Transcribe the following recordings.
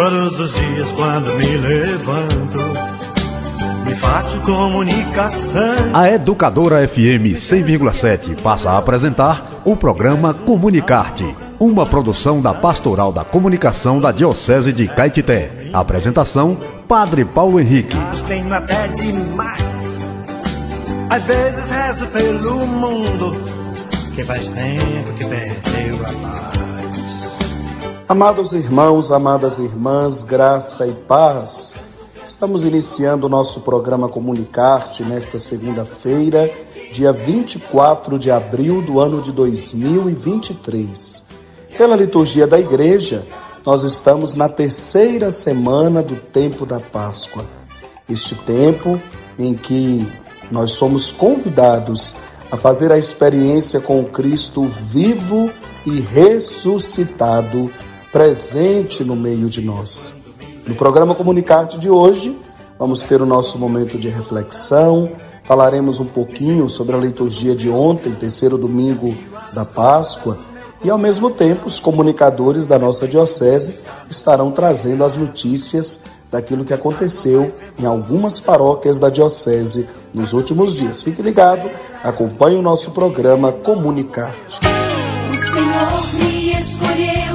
Todos os dias quando me levanto, me faço comunicação. A Educadora FM 100,7 passa a apresentar o programa Comunicarte, uma produção da Pastoral da Comunicação da Diocese de Caetité. Apresentação: Padre Paulo Henrique. Tenho até demais. Às vezes rezo pelo mundo, que faz tempo que perdeu a paz. Amados irmãos, amadas irmãs, graça e paz. Estamos iniciando o nosso programa Comunicarte nesta segunda-feira, dia 24 de abril do ano de 2023. Pela liturgia da igreja, nós estamos na terceira semana do tempo da Páscoa. Este tempo em que nós somos convidados a fazer a experiência com o Cristo vivo e ressuscitado presente no meio de nós. No programa Comunicarte de hoje, vamos ter o nosso momento de reflexão, falaremos um pouquinho sobre a liturgia de ontem, terceiro domingo da Páscoa, e ao mesmo tempo os comunicadores da nossa diocese estarão trazendo as notícias daquilo que aconteceu em algumas paróquias da diocese nos últimos dias. Fique ligado, acompanhe o nosso programa Comunicarte.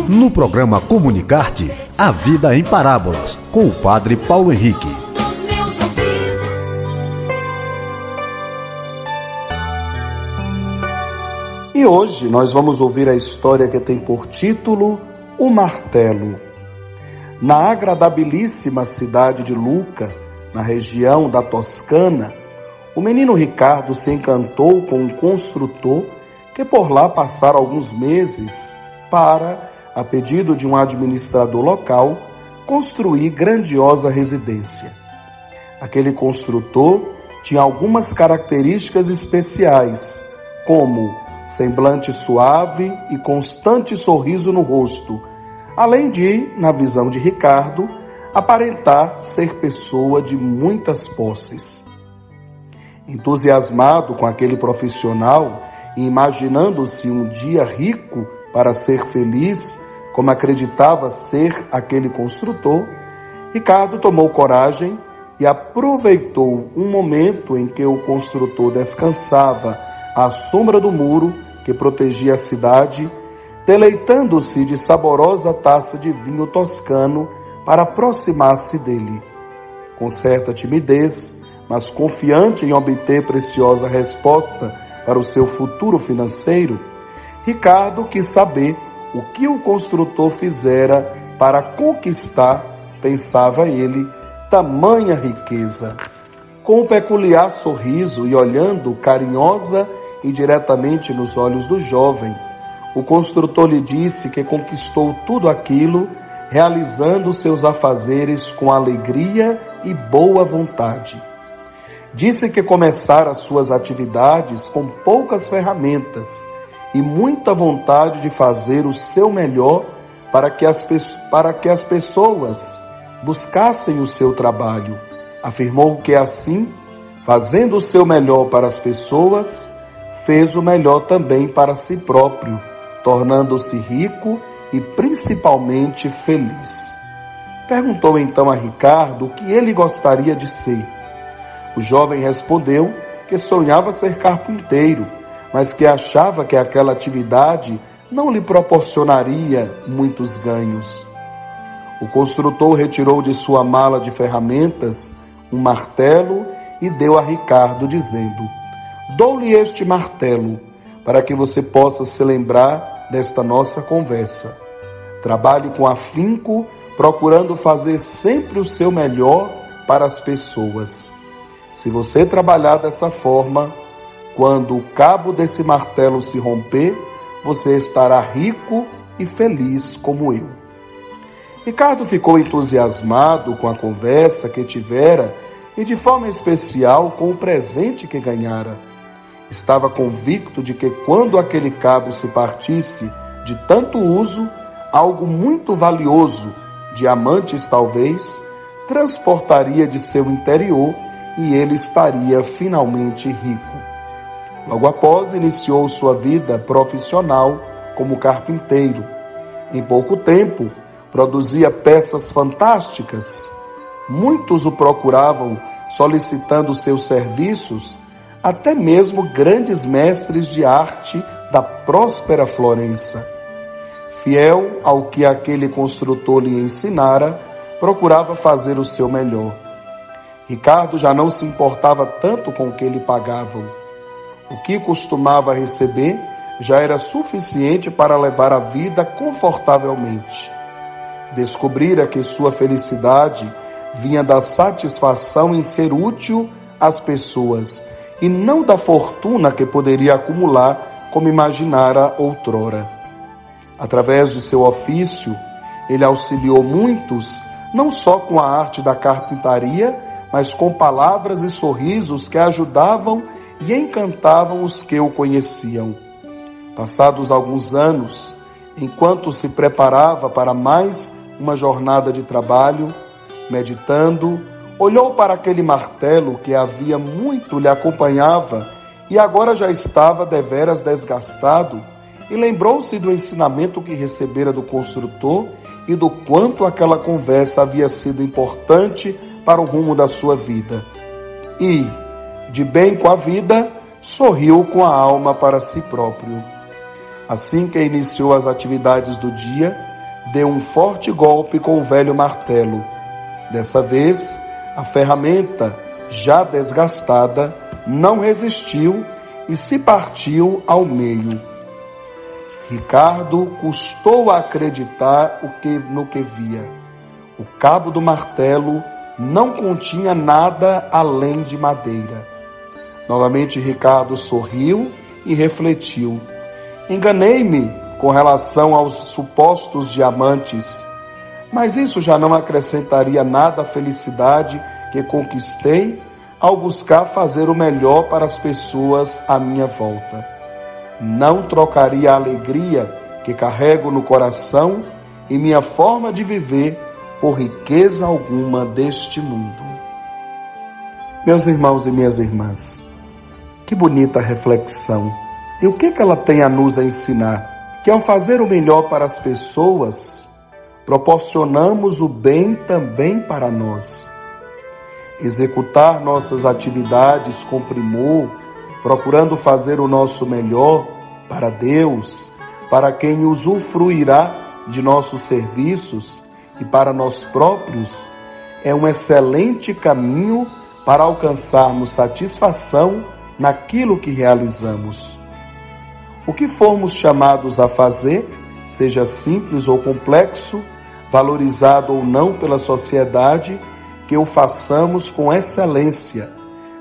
No programa Comunicarte, a vida em parábolas, com o Padre Paulo Henrique. E hoje nós vamos ouvir a história que tem por título O Martelo. Na agradabilíssima cidade de Luca, na região da Toscana, o menino Ricardo se encantou com um construtor que por lá passara alguns meses para a pedido de um administrador local, construir grandiosa residência. Aquele construtor tinha algumas características especiais, como semblante suave e constante sorriso no rosto, além de, na visão de Ricardo, aparentar ser pessoa de muitas posses. Entusiasmado com aquele profissional e imaginando-se um dia rico para ser feliz, como acreditava ser aquele construtor, Ricardo tomou coragem e aproveitou um momento em que o construtor descansava à sombra do muro que protegia a cidade, deleitando-se de saborosa taça de vinho toscano para aproximar-se dele. Com certa timidez, mas confiante em obter preciosa resposta para o seu futuro financeiro, Ricardo quis saber o que o construtor fizera para conquistar, pensava ele, tamanha riqueza. Com um peculiar sorriso e olhando carinhosa e diretamente nos olhos do jovem, o construtor lhe disse que conquistou tudo aquilo realizando seus afazeres com alegria e boa vontade. Disse que começara suas atividades com poucas ferramentas e muita vontade de fazer o seu melhor para que as, para que as pessoas buscassem o seu trabalho. Afirmou que assim, fazendo o seu melhor para as pessoas, fez o melhor também para si próprio, tornando-se rico e principalmente feliz. Perguntou então a Ricardo o que ele gostaria de ser. O jovem respondeu que sonhava ser carpinteiro mas que achava que aquela atividade não lhe proporcionaria muitos ganhos. O construtor retirou de sua mala de ferramentas um martelo e deu a Ricardo, dizendo: Dou-lhe este martelo para que você possa se lembrar desta nossa conversa. Trabalhe com afinco, procurando fazer sempre o seu melhor para as pessoas. Se você trabalhar dessa forma, quando o cabo desse martelo se romper, você estará rico e feliz como eu. Ricardo ficou entusiasmado com a conversa que tivera e, de forma especial, com o presente que ganhara. Estava convicto de que, quando aquele cabo se partisse de tanto uso, algo muito valioso, diamantes talvez, transportaria de seu interior e ele estaria finalmente rico. Logo após, iniciou sua vida profissional como carpinteiro. Em pouco tempo, produzia peças fantásticas. Muitos o procuravam solicitando seus serviços, até mesmo grandes mestres de arte da próspera Florença. Fiel ao que aquele construtor lhe ensinara, procurava fazer o seu melhor. Ricardo já não se importava tanto com o que lhe pagavam. O que costumava receber já era suficiente para levar a vida confortavelmente. Descobrira que sua felicidade vinha da satisfação em ser útil às pessoas e não da fortuna que poderia acumular como imaginara outrora. Através de seu ofício, ele auxiliou muitos, não só com a arte da carpintaria, mas com palavras e sorrisos que ajudavam e encantavam os que o conheciam. Passados alguns anos, enquanto se preparava para mais uma jornada de trabalho, meditando, olhou para aquele martelo que havia muito lhe acompanhava e agora já estava deveras desgastado, e lembrou-se do ensinamento que recebera do construtor e do quanto aquela conversa havia sido importante para o rumo da sua vida. E, de bem com a vida, sorriu com a alma para si próprio. Assim que iniciou as atividades do dia, deu um forte golpe com o velho martelo. Dessa vez, a ferramenta, já desgastada, não resistiu e se partiu ao meio. Ricardo custou a acreditar o que, no que via. O cabo do martelo não continha nada além de madeira. Novamente Ricardo sorriu e refletiu. Enganei-me com relação aos supostos diamantes, mas isso já não acrescentaria nada à felicidade que conquistei ao buscar fazer o melhor para as pessoas à minha volta. Não trocaria a alegria que carrego no coração e minha forma de viver por riqueza alguma deste mundo. Meus irmãos e minhas irmãs, que bonita reflexão e o que, que ela tem a nos ensinar? Que ao fazer o melhor para as pessoas, proporcionamos o bem também para nós. Executar nossas atividades com primor, procurando fazer o nosso melhor para Deus, para quem usufruirá de nossos serviços e para nós próprios, é um excelente caminho para alcançarmos satisfação naquilo que realizamos. O que formos chamados a fazer, seja simples ou complexo, valorizado ou não pela sociedade, que o façamos com excelência,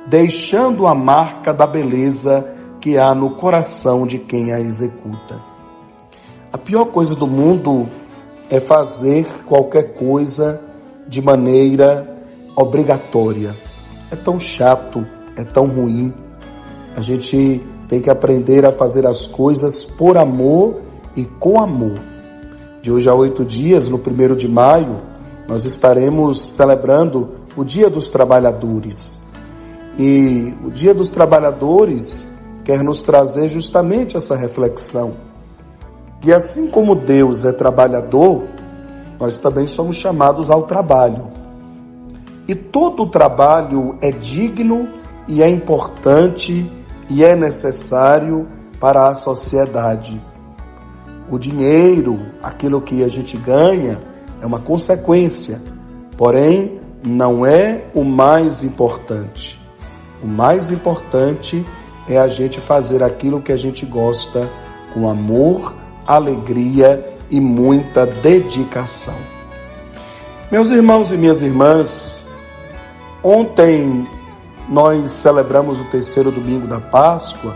deixando a marca da beleza que há no coração de quem a executa. A pior coisa do mundo é fazer qualquer coisa de maneira obrigatória. É tão chato, é tão ruim. A gente tem que aprender a fazer as coisas por amor e com amor. De hoje a oito dias, no primeiro de maio, nós estaremos celebrando o Dia dos Trabalhadores. E o Dia dos Trabalhadores quer nos trazer justamente essa reflexão. E assim como Deus é trabalhador, nós também somos chamados ao trabalho. E todo trabalho é digno e é importante e é necessário para a sociedade. O dinheiro, aquilo que a gente ganha, é uma consequência, porém não é o mais importante. O mais importante é a gente fazer aquilo que a gente gosta com amor, alegria e muita dedicação. Meus irmãos e minhas irmãs, ontem nós celebramos o terceiro domingo da Páscoa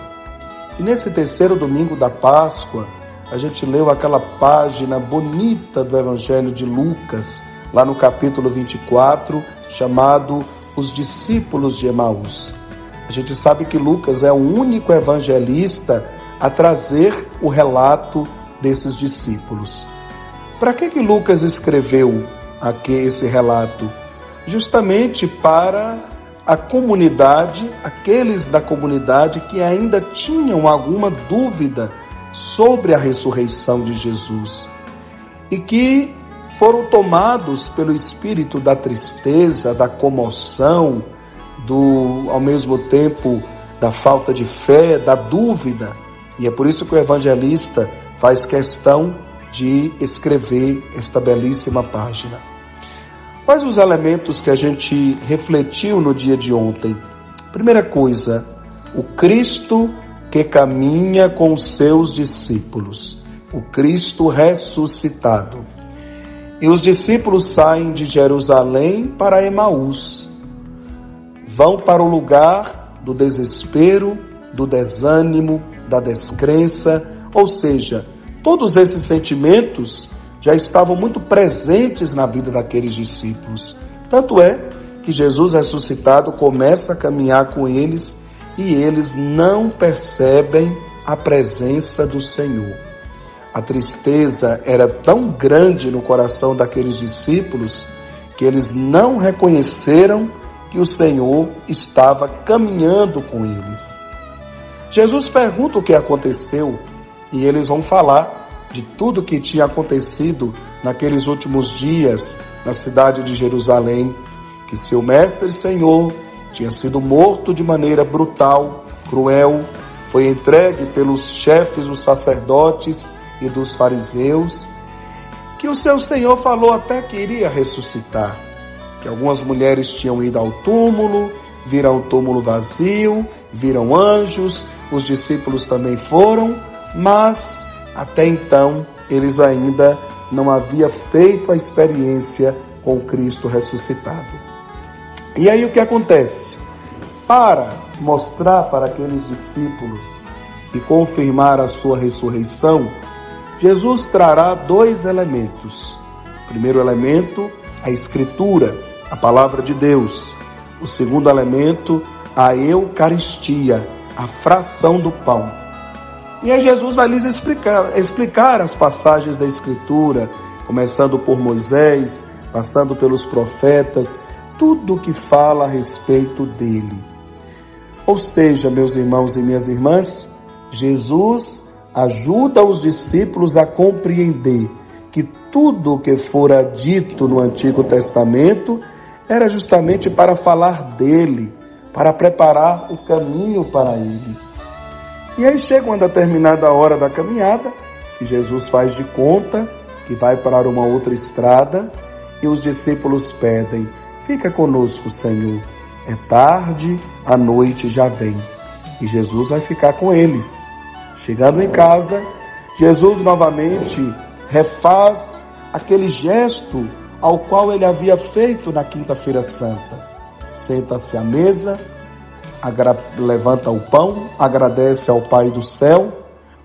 e nesse terceiro domingo da Páscoa a gente leu aquela página bonita do Evangelho de Lucas, lá no capítulo 24, chamado Os Discípulos de Emaús. A gente sabe que Lucas é o único evangelista a trazer o relato desses discípulos. Para que que Lucas escreveu aqui esse relato? Justamente para a comunidade, aqueles da comunidade que ainda tinham alguma dúvida sobre a ressurreição de Jesus e que foram tomados pelo espírito da tristeza, da comoção, do ao mesmo tempo da falta de fé, da dúvida. E é por isso que o evangelista faz questão de escrever esta belíssima página. Quais os elementos que a gente refletiu no dia de ontem? Primeira coisa, o Cristo que caminha com seus discípulos, o Cristo ressuscitado. E os discípulos saem de Jerusalém para Emaús. Vão para o lugar do desespero, do desânimo, da descrença, ou seja, todos esses sentimentos já estavam muito presentes na vida daqueles discípulos. Tanto é que Jesus ressuscitado começa a caminhar com eles e eles não percebem a presença do Senhor. A tristeza era tão grande no coração daqueles discípulos que eles não reconheceram que o Senhor estava caminhando com eles. Jesus pergunta o que aconteceu e eles vão falar de tudo que tinha acontecido naqueles últimos dias na cidade de Jerusalém, que seu mestre Senhor tinha sido morto de maneira brutal, cruel, foi entregue pelos chefes dos sacerdotes e dos fariseus, que o seu Senhor falou até que iria ressuscitar, que algumas mulheres tinham ido ao túmulo, viram o túmulo vazio, viram anjos, os discípulos também foram, mas até então eles ainda não haviam feito a experiência com Cristo ressuscitado. E aí o que acontece? Para mostrar para aqueles discípulos e confirmar a sua ressurreição, Jesus trará dois elementos. O primeiro elemento, a Escritura, a palavra de Deus. O segundo elemento, a Eucaristia, a fração do pão. E aí Jesus vai lhes explicar, explicar as passagens da Escritura, começando por Moisés, passando pelos profetas, tudo que fala a respeito dele. Ou seja, meus irmãos e minhas irmãs, Jesus ajuda os discípulos a compreender que tudo o que fora dito no Antigo Testamento era justamente para falar dele, para preparar o caminho para ele. E aí chega uma determinada hora da caminhada, que Jesus faz de conta que vai para uma outra estrada, e os discípulos pedem: Fica conosco, Senhor. É tarde, a noite já vem. E Jesus vai ficar com eles. Chegando em casa, Jesus novamente refaz aquele gesto ao qual ele havia feito na Quinta-feira Santa. Senta-se à mesa, levanta o pão, agradece ao Pai do céu,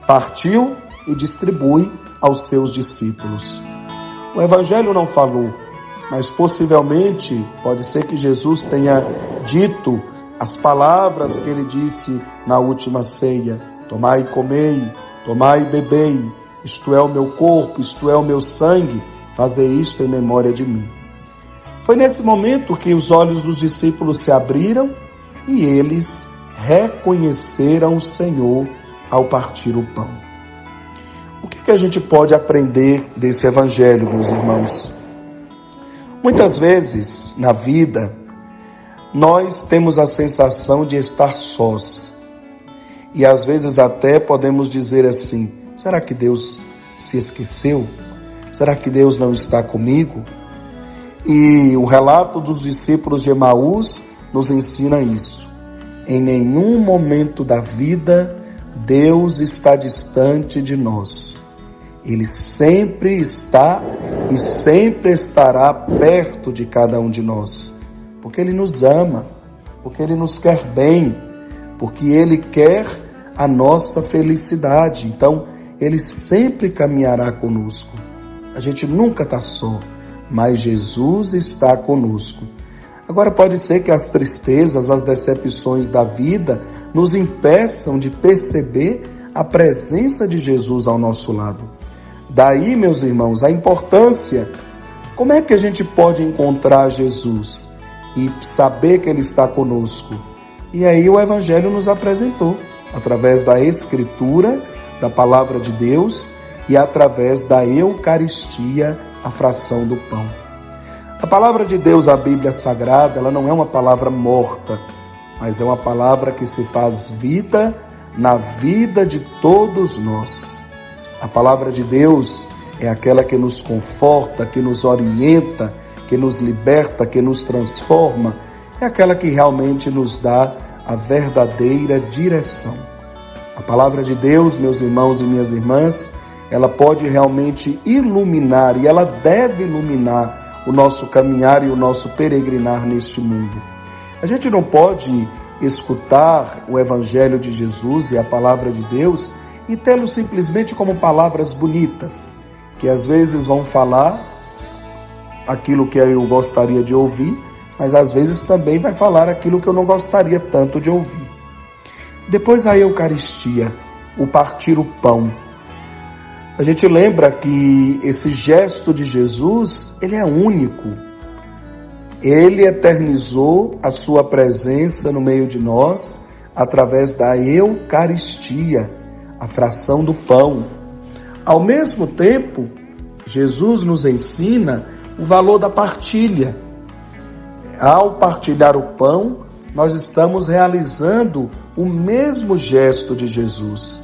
partiu e distribui aos seus discípulos. O Evangelho não falou mas possivelmente pode ser que Jesus tenha dito as palavras que ele disse na última ceia: Tomai e comei, tomai e bebei, isto é o meu corpo, isto é o meu sangue, fazei isto em memória de mim. Foi nesse momento que os olhos dos discípulos se abriram e eles reconheceram o Senhor ao partir o pão. O que, que a gente pode aprender desse evangelho, meus irmãos? Muitas vezes na vida, nós temos a sensação de estar sós. E às vezes até podemos dizer assim: será que Deus se esqueceu? Será que Deus não está comigo? E o relato dos discípulos de Emaús nos ensina isso. Em nenhum momento da vida Deus está distante de nós. Ele sempre está e sempre estará perto de cada um de nós, porque Ele nos ama, porque Ele nos quer bem, porque Ele quer a nossa felicidade. Então, Ele sempre caminhará conosco. A gente nunca está só, mas Jesus está conosco. Agora, pode ser que as tristezas, as decepções da vida nos impeçam de perceber a presença de Jesus ao nosso lado. Daí, meus irmãos, a importância. Como é que a gente pode encontrar Jesus e saber que Ele está conosco? E aí o Evangelho nos apresentou, através da Escritura, da Palavra de Deus, e através da Eucaristia, a fração do pão. A palavra de Deus, a Bíblia Sagrada, ela não é uma palavra morta, mas é uma palavra que se faz vida na vida de todos nós. A palavra de Deus é aquela que nos conforta, que nos orienta, que nos liberta, que nos transforma, é aquela que realmente nos dá a verdadeira direção. A palavra de Deus, meus irmãos e minhas irmãs, ela pode realmente iluminar e ela deve iluminar o nosso caminhar e o nosso peregrinar neste mundo. A gente não pode escutar o Evangelho de Jesus e a palavra de Deus e tê-lo simplesmente como palavras bonitas, que às vezes vão falar aquilo que eu gostaria de ouvir, mas às vezes também vai falar aquilo que eu não gostaria tanto de ouvir. Depois a Eucaristia, o partir o pão. A gente lembra que esse gesto de Jesus, ele é único. Ele eternizou a sua presença no meio de nós através da Eucaristia, a fração do pão. Ao mesmo tempo, Jesus nos ensina o valor da partilha. Ao partilhar o pão, nós estamos realizando o mesmo gesto de Jesus.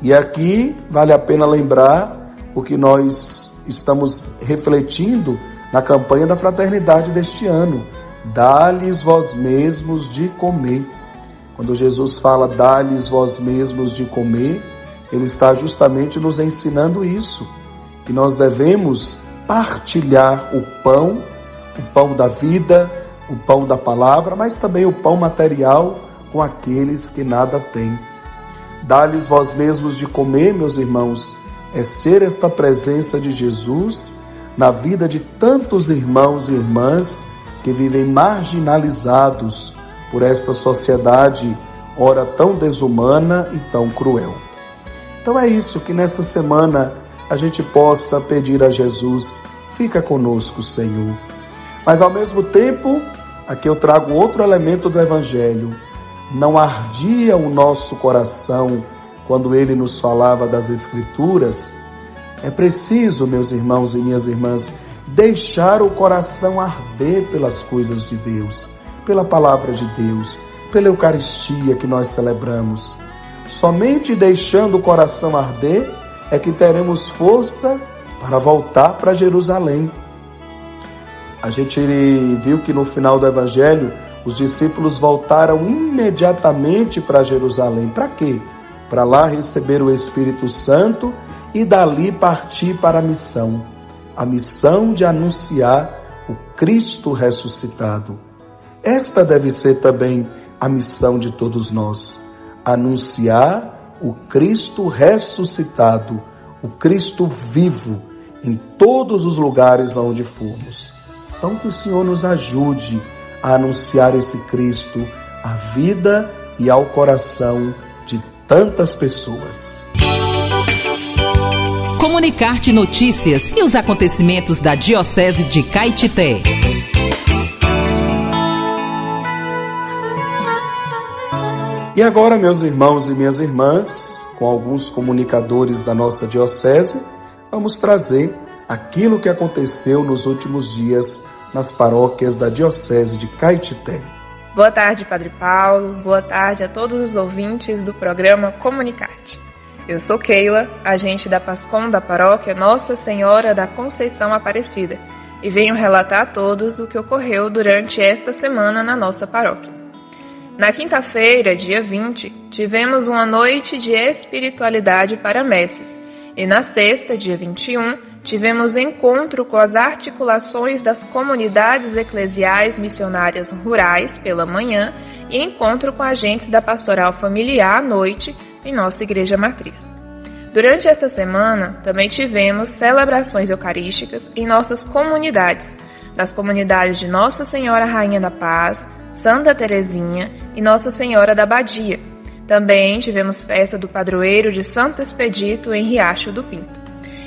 E aqui vale a pena lembrar o que nós estamos refletindo na campanha da fraternidade deste ano. Dá-lhes vós mesmos de comer. Quando Jesus fala dá-lhes vós mesmos de comer, ele está justamente nos ensinando isso, que nós devemos partilhar o pão, o pão da vida, o pão da palavra, mas também o pão material com aqueles que nada têm. Dá-lhes vós mesmos de comer, meus irmãos, é ser esta presença de Jesus na vida de tantos irmãos e irmãs que vivem marginalizados por esta sociedade, ora tão desumana e tão cruel. Então é isso que nesta semana a gente possa pedir a Jesus, fica conosco, Senhor. Mas ao mesmo tempo, aqui eu trago outro elemento do Evangelho. Não ardia o nosso coração quando ele nos falava das Escrituras. É preciso, meus irmãos e minhas irmãs, deixar o coração arder pelas coisas de Deus, pela palavra de Deus, pela Eucaristia que nós celebramos. Somente deixando o coração arder é que teremos força para voltar para Jerusalém. A gente viu que no final do Evangelho os discípulos voltaram imediatamente para Jerusalém. Para quê? Para lá receber o Espírito Santo e dali partir para a missão a missão de anunciar o Cristo ressuscitado. Esta deve ser também a missão de todos nós: anunciar o Cristo ressuscitado, o Cristo vivo, em todos os lugares onde formos. Então, que o Senhor nos ajude a anunciar esse Cristo à vida e ao coração de tantas pessoas. Comunicar-te notícias e os acontecimentos da Diocese de Caetité. E agora, meus irmãos e minhas irmãs, com alguns comunicadores da nossa diocese, vamos trazer aquilo que aconteceu nos últimos dias nas paróquias da diocese de Caetité. Boa tarde, Padre Paulo. Boa tarde a todos os ouvintes do programa Comunicarte. Eu sou Keila, agente da Pascom da paróquia Nossa Senhora da Conceição Aparecida, e venho relatar a todos o que ocorreu durante esta semana na nossa paróquia. Na quinta-feira, dia 20, tivemos uma noite de espiritualidade para messes, e na sexta, dia 21, tivemos encontro com as articulações das comunidades eclesiais missionárias rurais pela manhã e encontro com agentes da pastoral familiar à noite em nossa igreja matriz. Durante esta semana, também tivemos celebrações eucarísticas em nossas comunidades, nas comunidades de Nossa Senhora Rainha da Paz, Santa Terezinha e Nossa Senhora da Badia. Também tivemos festa do padroeiro de Santo Expedito em Riacho do Pinto.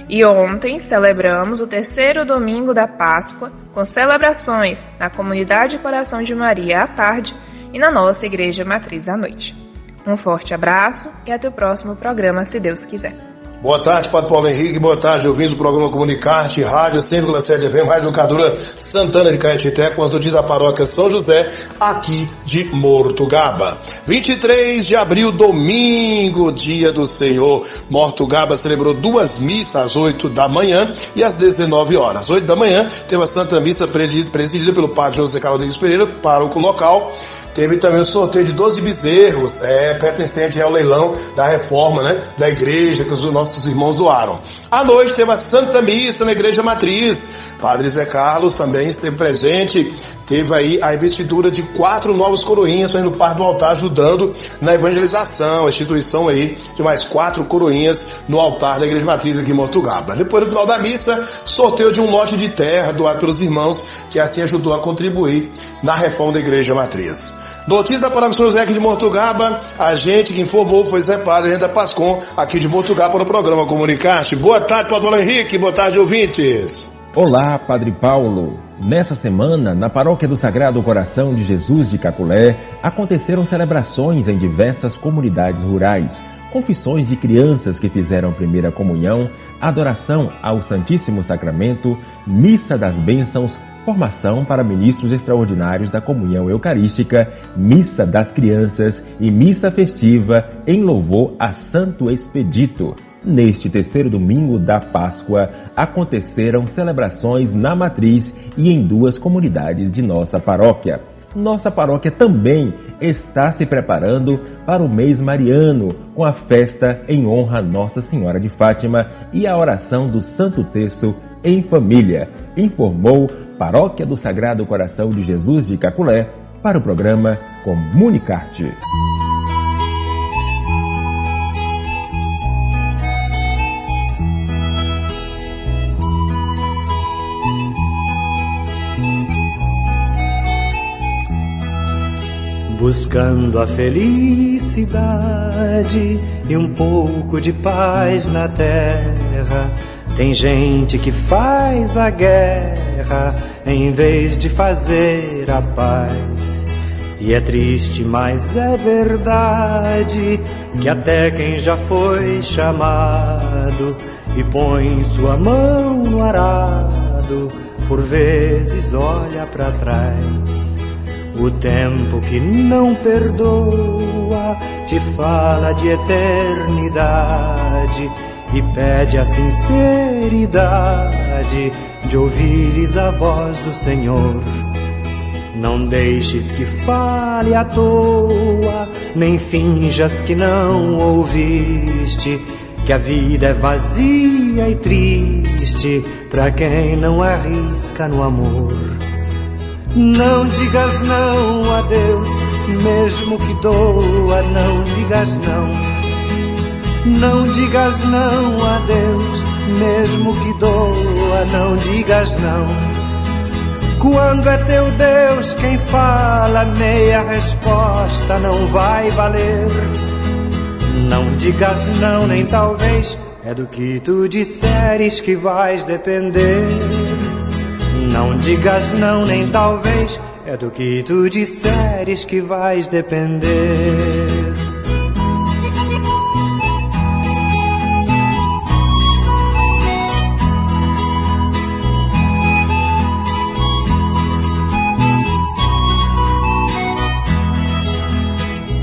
E ontem celebramos o terceiro domingo da Páscoa com celebrações na comunidade Coração de Maria à tarde e na nossa igreja matriz à noite. Um forte abraço e até o próximo programa, se Deus quiser. Boa tarde, Padre Paulo Henrique. Boa tarde, ouvintes do programa Comunicarte, Rádio 100,7 FM, Rádio Educadora Santana de Caetité, com as notícias da paróquia São José, aqui de Mortugaba. 23 de abril, domingo, dia do Senhor. Mortugaba celebrou duas missas às 8 da manhã e às 19 horas. Às 8 da manhã, teve a Santa Missa presidida pelo Padre José Carlos Pereira, pároco local. Teve também o sorteio de 12 bezerros, é, pertencente ao leilão da reforma, né, da igreja que os nossos irmãos doaram. À noite teve a Santa Missa na Igreja Matriz. Padre Zé Carlos também esteve presente. Teve aí a investidura de quatro novos coroinhas indo par do altar ajudando na evangelização, a instituição aí de mais quatro coroinhas no altar da Igreja Matriz aqui em Mortugaba. Depois no final da missa, sorteio de um lote de terra doado pelos irmãos que assim ajudou a contribuir na reforma da Igreja Matriz. Notícia para o São José aqui de Mortugaba. A gente que informou foi Zé Padre da Pascom, aqui de Mortugaba, para o programa Comunicarte. Boa tarde, Padre Henrique. Boa tarde, ouvintes. Olá, Padre Paulo. Nessa semana, na paróquia do Sagrado Coração de Jesus de Caculé, aconteceram celebrações em diversas comunidades rurais, confissões de crianças que fizeram primeira comunhão, adoração ao Santíssimo Sacramento, missa das bênçãos, formação para ministros extraordinários da comunhão eucarística, missa das crianças e missa festiva em louvor a Santo Expedito. Neste terceiro domingo da Páscoa, aconteceram celebrações na matriz e em duas comunidades de nossa paróquia. Nossa paróquia também está se preparando para o mês mariano, com a festa em honra a Nossa Senhora de Fátima e a oração do Santo Terço em família, informou Paróquia do Sagrado Coração de Jesus de Caculé, para o programa Comunicarte. Buscando a felicidade e um pouco de paz na terra tem gente que faz a guerra em vez de fazer a paz. E é triste, mas é verdade que até quem já foi chamado e põe sua mão no arado, por vezes olha para trás. O tempo que não perdoa te fala de eternidade e pede a sinceridade de ouvires a voz do Senhor. Não deixes que fale à toa, nem finjas que não ouviste, que a vida é vazia e triste para quem não arrisca no amor. Não digas não a Deus, mesmo que doa, não digas não não digas não a Deus, mesmo que doa, não digas não. Quando é teu Deus quem fala, meia resposta não vai valer. Não digas não, nem talvez, é do que tu disseres que vais depender. Não digas não, nem talvez, é do que tu disseres que vais depender.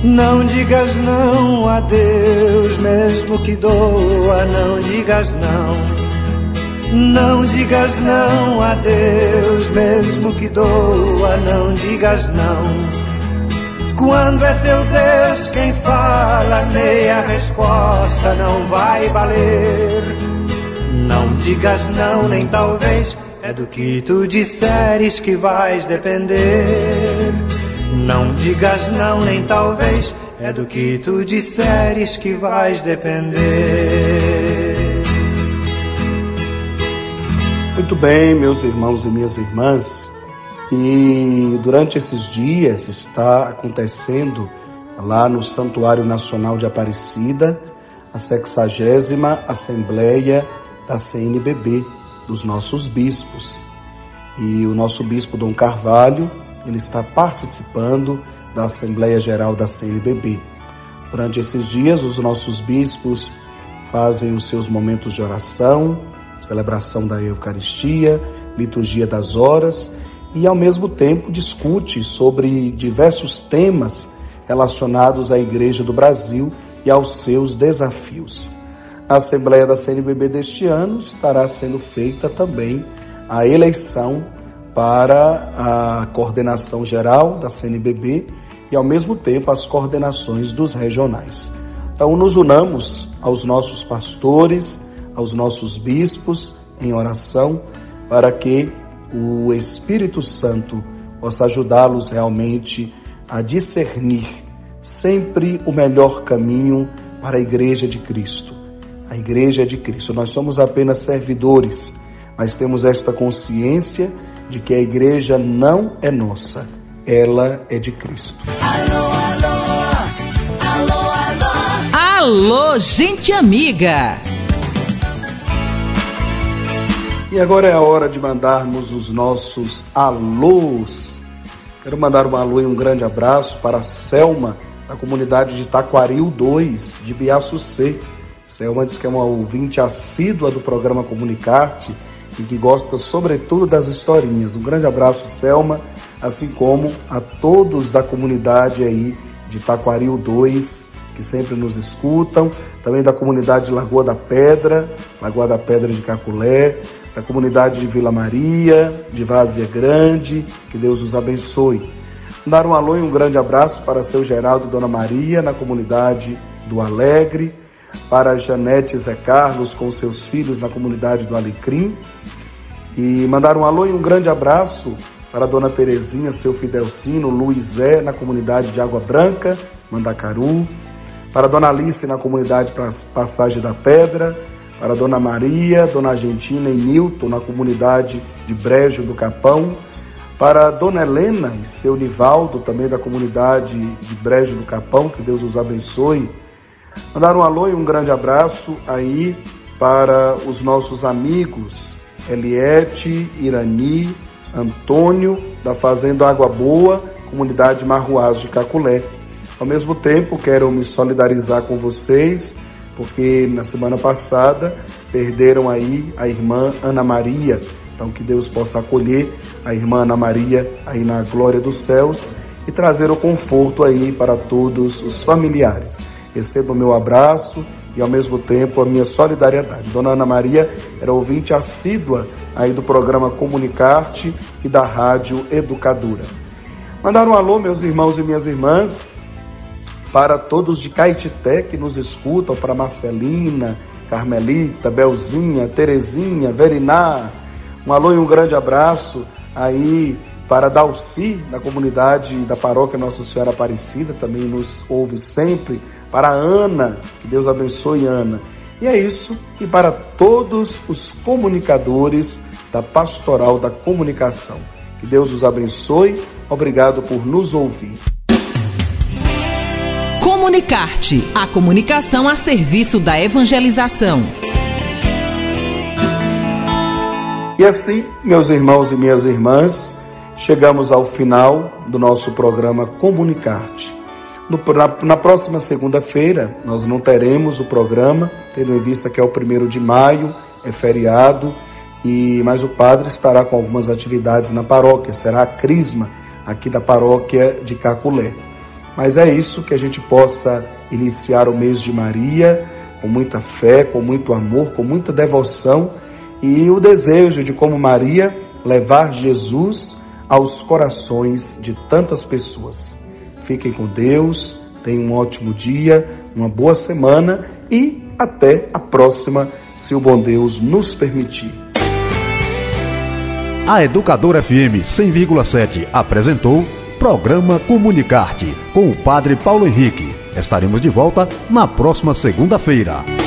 Não digas não a Deus, mesmo que doa, não digas não. Não digas não a Deus, mesmo que doa, não digas não. Quando é teu Deus quem fala, meia resposta não vai valer. Não digas não, nem talvez, é do que tu disseres que vais depender. Não digas não, nem talvez, é do que tu disseres que vais depender. Muito bem, meus irmãos e minhas irmãs, e durante esses dias está acontecendo lá no Santuário Nacional de Aparecida a sexagésima Assembleia da CNBB, dos nossos bispos. E o nosso bispo Dom Carvalho ele está participando da Assembleia Geral da CNBB. Durante esses dias, os nossos bispos fazem os seus momentos de oração, celebração da Eucaristia, liturgia das horas e ao mesmo tempo discute sobre diversos temas relacionados à Igreja do Brasil e aos seus desafios. A Assembleia da CNBB deste ano estará sendo feita também a eleição para a coordenação geral da CNBB e, ao mesmo tempo, as coordenações dos regionais. Então, nos unamos aos nossos pastores, aos nossos bispos em oração, para que o Espírito Santo possa ajudá-los realmente a discernir sempre o melhor caminho para a Igreja de Cristo. A Igreja é de Cristo. Nós somos apenas servidores, mas temos esta consciência de que a igreja não é nossa, ela é de Cristo. Alô, alô, alô, alô. Alô, gente amiga. E agora é a hora de mandarmos os nossos alôs. Quero mandar um alô e um grande abraço para a Selma, da comunidade de Taquaril 2, de Biaçucê. Selma diz que é uma ouvinte assídua do programa Comunicarte e que gosta sobretudo das historinhas. Um grande abraço, Selma, assim como a todos da comunidade aí de Taquaril 2, que sempre nos escutam, também da comunidade de Lagoa da Pedra, Lagoa da Pedra de Caculé, da comunidade de Vila Maria, de Vazia Grande, que Deus os abençoe. Dar um alô e um grande abraço para seu Geraldo e Dona Maria, na comunidade do Alegre, para Janete Zé Carlos com seus filhos na comunidade do Alecrim. E mandar um alô e um grande abraço para Dona Terezinha, seu Fidelcino, Luizé, na comunidade de Água Branca, Mandacaru. Para Dona Alice, na comunidade Passagem da Pedra. Para Dona Maria, Dona Argentina e Nilton, na comunidade de Brejo do Capão. Para Dona Helena e seu Nivaldo, também da comunidade de Brejo do Capão, que Deus os abençoe Mandar um alô e um grande abraço aí para os nossos amigos Eliette, Irani, Antônio, da Fazenda Água Boa, comunidade Marruaz de Caculé. Ao mesmo tempo, quero me solidarizar com vocês, porque na semana passada perderam aí a irmã Ana Maria. Então, que Deus possa acolher a irmã Ana Maria aí na glória dos céus e trazer o conforto aí para todos os familiares. Receba o meu abraço e ao mesmo tempo a minha solidariedade. Dona Ana Maria era ouvinte assídua aí do programa Comunicarte e da Rádio Educadora. Mandar um alô, meus irmãos e minhas irmãs, para todos de Caetité que nos escutam, para Marcelina, Carmelita, Belzinha, Terezinha, Veriná. Um alô e um grande abraço aí para Dalci, da comunidade da paróquia Nossa Senhora Aparecida, também nos ouve sempre para Ana, que Deus abençoe Ana. E é isso, e para todos os comunicadores da Pastoral da Comunicação. Que Deus os abençoe. Obrigado por nos ouvir. Comunicarte, a comunicação a serviço da evangelização. E assim, meus irmãos e minhas irmãs, chegamos ao final do nosso programa Comunicarte. No, na, na, próxima segunda-feira, nós não teremos o programa, tendo em vista que é o primeiro de maio, é feriado, e mas o padre estará com algumas atividades na paróquia, será a crisma aqui da paróquia de Caculé. Mas é isso que a gente possa iniciar o mês de Maria com muita fé, com muito amor, com muita devoção e o desejo de, como Maria, levar Jesus aos corações de tantas pessoas. Fiquem com Deus, tenham um ótimo dia, uma boa semana e até a próxima, se o bom Deus nos permitir. A Educadora FM 100,7 apresentou Programa Comunicarte com o Padre Paulo Henrique. Estaremos de volta na próxima segunda-feira.